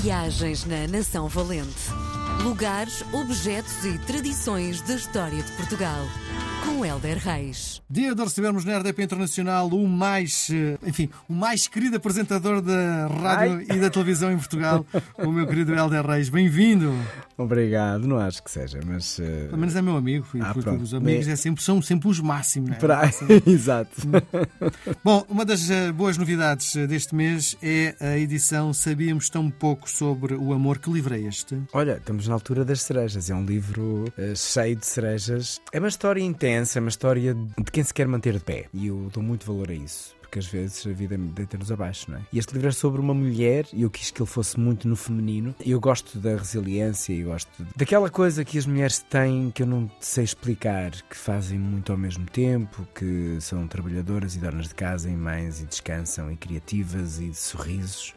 Viagens na Nação Valente. Lugares, objetos e tradições da história de Portugal. Com Helder Reis. Dia de recebermos na RDP Internacional o mais, eh, enfim, o mais querido apresentador da rádio Ai. e da televisão em Portugal, o meu querido Helder Reis. Bem-vindo! Obrigado, não acho que seja, mas. eh, Pelo menos é meu amigo, e Ah, os amigos é sempre, são sempre os máximos. não é? para- Exato. Bom, uma das eh, boas novidades deste mês é a edição Sabíamos Tão Pouco sobre o Amor que livro é este. Olha, estamos na altura das cerejas. É um livro eh, cheio de cerejas. É uma história intensa, é uma história de quem se quer manter de pé. E eu dou muito valor a isso. Porque às vezes a vida deita-nos abaixo, não é? E este livro é sobre uma mulher, e eu quis que ele fosse muito no feminino. Eu gosto da resiliência e gosto daquela coisa que as mulheres têm que eu não sei explicar, que fazem muito ao mesmo tempo, que são trabalhadoras e donas de casa e mães e descansam e criativas e de sorrisos.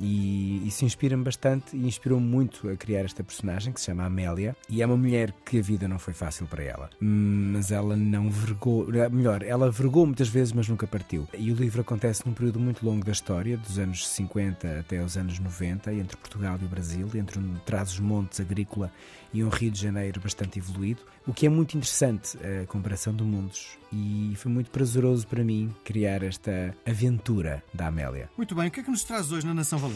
E isso inspira-me bastante e inspirou-me muito a criar esta personagem que se chama Amélia. E é uma mulher que a vida não foi fácil para ela, mas ela não vergou, melhor, ela vergou muitas vezes, mas nunca partiu. E o livro acontece num período muito longo da história, dos anos 50 até os anos 90, entre Portugal e o Brasil, entre um trás-os-montes agrícola e um Rio de Janeiro bastante evoluído, o que é muito interessante a comparação de mundos. E foi muito prazeroso para mim criar esta aventura da Amélia. Muito bem, o que é que nos traz hoje na Nação Valente?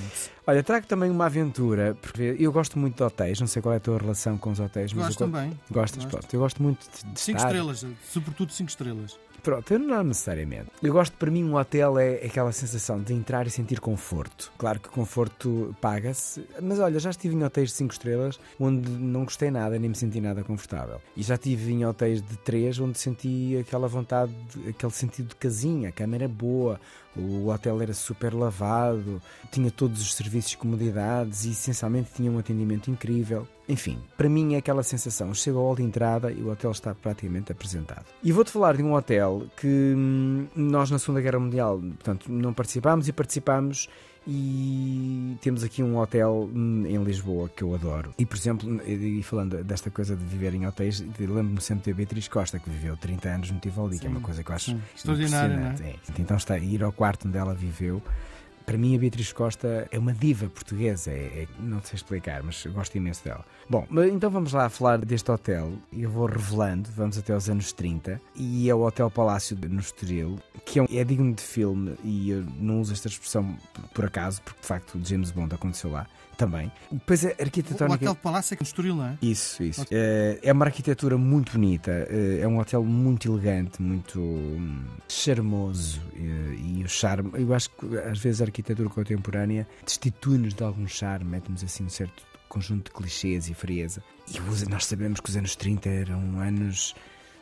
Olha, trago também uma aventura, porque eu gosto muito de hotéis, não sei qual é a tua relação com os hotéis, mas Gosto eu também. Gostas, Gosto. pronto. Eu gosto muito de, de Cinco estar- estrelas, sobretudo cinco estrelas. Pronto, eu não necessariamente. Eu gosto, para mim, um hotel é aquela sensação de entrar e sentir conforto. Claro que conforto paga-se, mas olha, já estive em hotéis de 5 estrelas onde não gostei nada, nem me senti nada confortável. E já estive em hotéis de 3 onde senti aquela vontade, aquele sentido de casinha, a cama era boa, o hotel era super lavado, tinha todos os serviços e comodidades e essencialmente tinha um atendimento incrível. Enfim, para mim é aquela sensação. Chego ao hall de entrada e o hotel está praticamente apresentado. E vou-te falar de um hotel que hum, nós na Segunda Guerra Mundial, portanto, não participámos e participámos e temos aqui um hotel hum, em Lisboa que eu adoro. E, por exemplo, e falando desta coisa de viver em hotéis, lembro-me sempre de Beatriz Costa, que viveu 30 anos no Tivoli, que é uma coisa que eu acho sim. Extraordinária, é? É. Então está a ir ao quarto onde ela viveu. Para mim, a Beatriz Costa é uma diva portuguesa, é, é- não sei explicar, mas gosto imenso dela. Bom, então vamos lá falar deste hotel. Eu vou revelando, vamos até aos anos 30, e é o Hotel Palácio de- no Estoril, que é, um- é digno de filme, e eu não uso esta expressão por, acaso, porque de facto o James Bond aconteceu lá também. Depois a O arquitetónica. Hotel Palácio é que no Estoril, não é? Isso, isso. Eh, É uma arquitetura muito bonita, eh, é um hotel muito elegante, muito hum, charmoso eh, e o charme. Eu acho que às vezes a arquitetura contemporânea destitui-nos de algum charme, mete-nos assim um certo conjunto de clichês e frieza. E nós sabemos que os anos 30 eram anos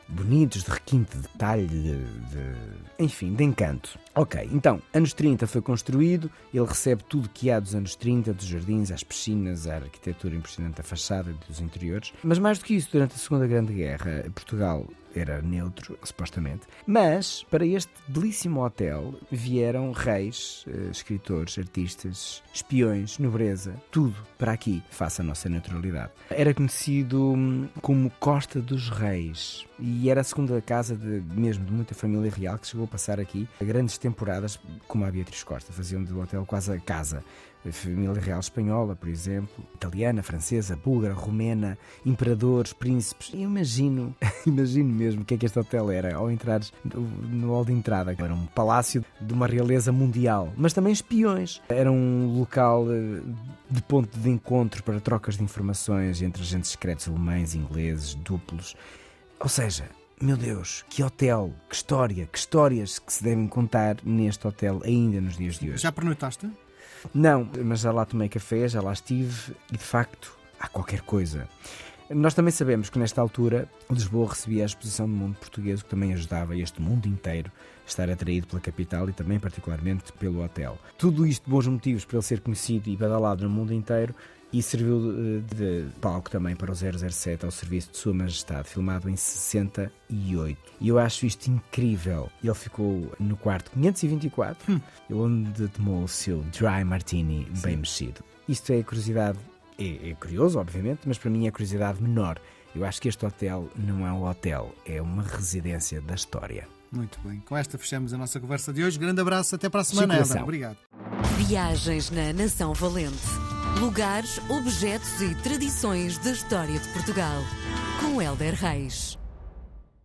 bonitos, de requinte, de detalhe, de, de- enfim, de encanto. Ok, então, anos 30 foi construído, ele recebe tudo que há dos anos 30, dos jardins, às piscinas, à arquitetura impressionante da fachada e dos interiores. Mas mais do que isso, durante a Segunda Grande Guerra, Portugal era neutro, supostamente. Mas, para este belíssimo hotel, vieram reis, eh, escritores, artistas, espiões, nobreza, tudo para aqui, face à nossa neutralidade. Era conhecido hum, como Costa dos Reis e era a segunda casa de, mesmo de muita família real que chegou a passar aqui grandes temporadas, como a Beatriz Costa, faziam do hotel quase a casa. Família real espanhola, por exemplo, italiana, francesa, búlgara, romena, imperadores, príncipes. Eu imagino, imagino mesmo o que é que este hotel era ao entrares no, no hall de entrada. Era um palácio de uma realeza mundial, mas também espiões. Era um local eh, de ponto de encontro para trocas de informações entre agentes secretos alemães, ingleses, duplos. Ou seja, meu Deus, que hotel, que história, que histórias que se devem contar neste hotel ainda nos dias de hoje. Já pernoitaste? Não, mas já lá tomei café, já lá estive e de facto há qualquer coisa. Nós também sabemos que nesta altura Lisboa recebia a exposição do mundo português, o que também ajudava este mundo inteiro a estar atraído pela capital e também particularmente pelo hotel. Tudo isto bons motivos para ele ser conhecido e badalado no mundo inteiro e serviu eh, de palco também para o 007 ao serviço de Sua Majestade, filmado em 68. E eu acho isto incrível. Ele ficou no quarto 524, onde tomou o seu dry martini bem mexido. Isto é curiosidade, é, é curioso, obviamente, mas para mim é curiosidade menor. Eu acho que este hotel não é um hotel, é uma residência da história. Muito bem. Com esta fechamos a nossa conversa de hoje. Grande abraço, até para a semana. Obrigado. Viagens na Nação Valente. Lugares, objetos e tradições da história de Portugal. Com Helder Reis.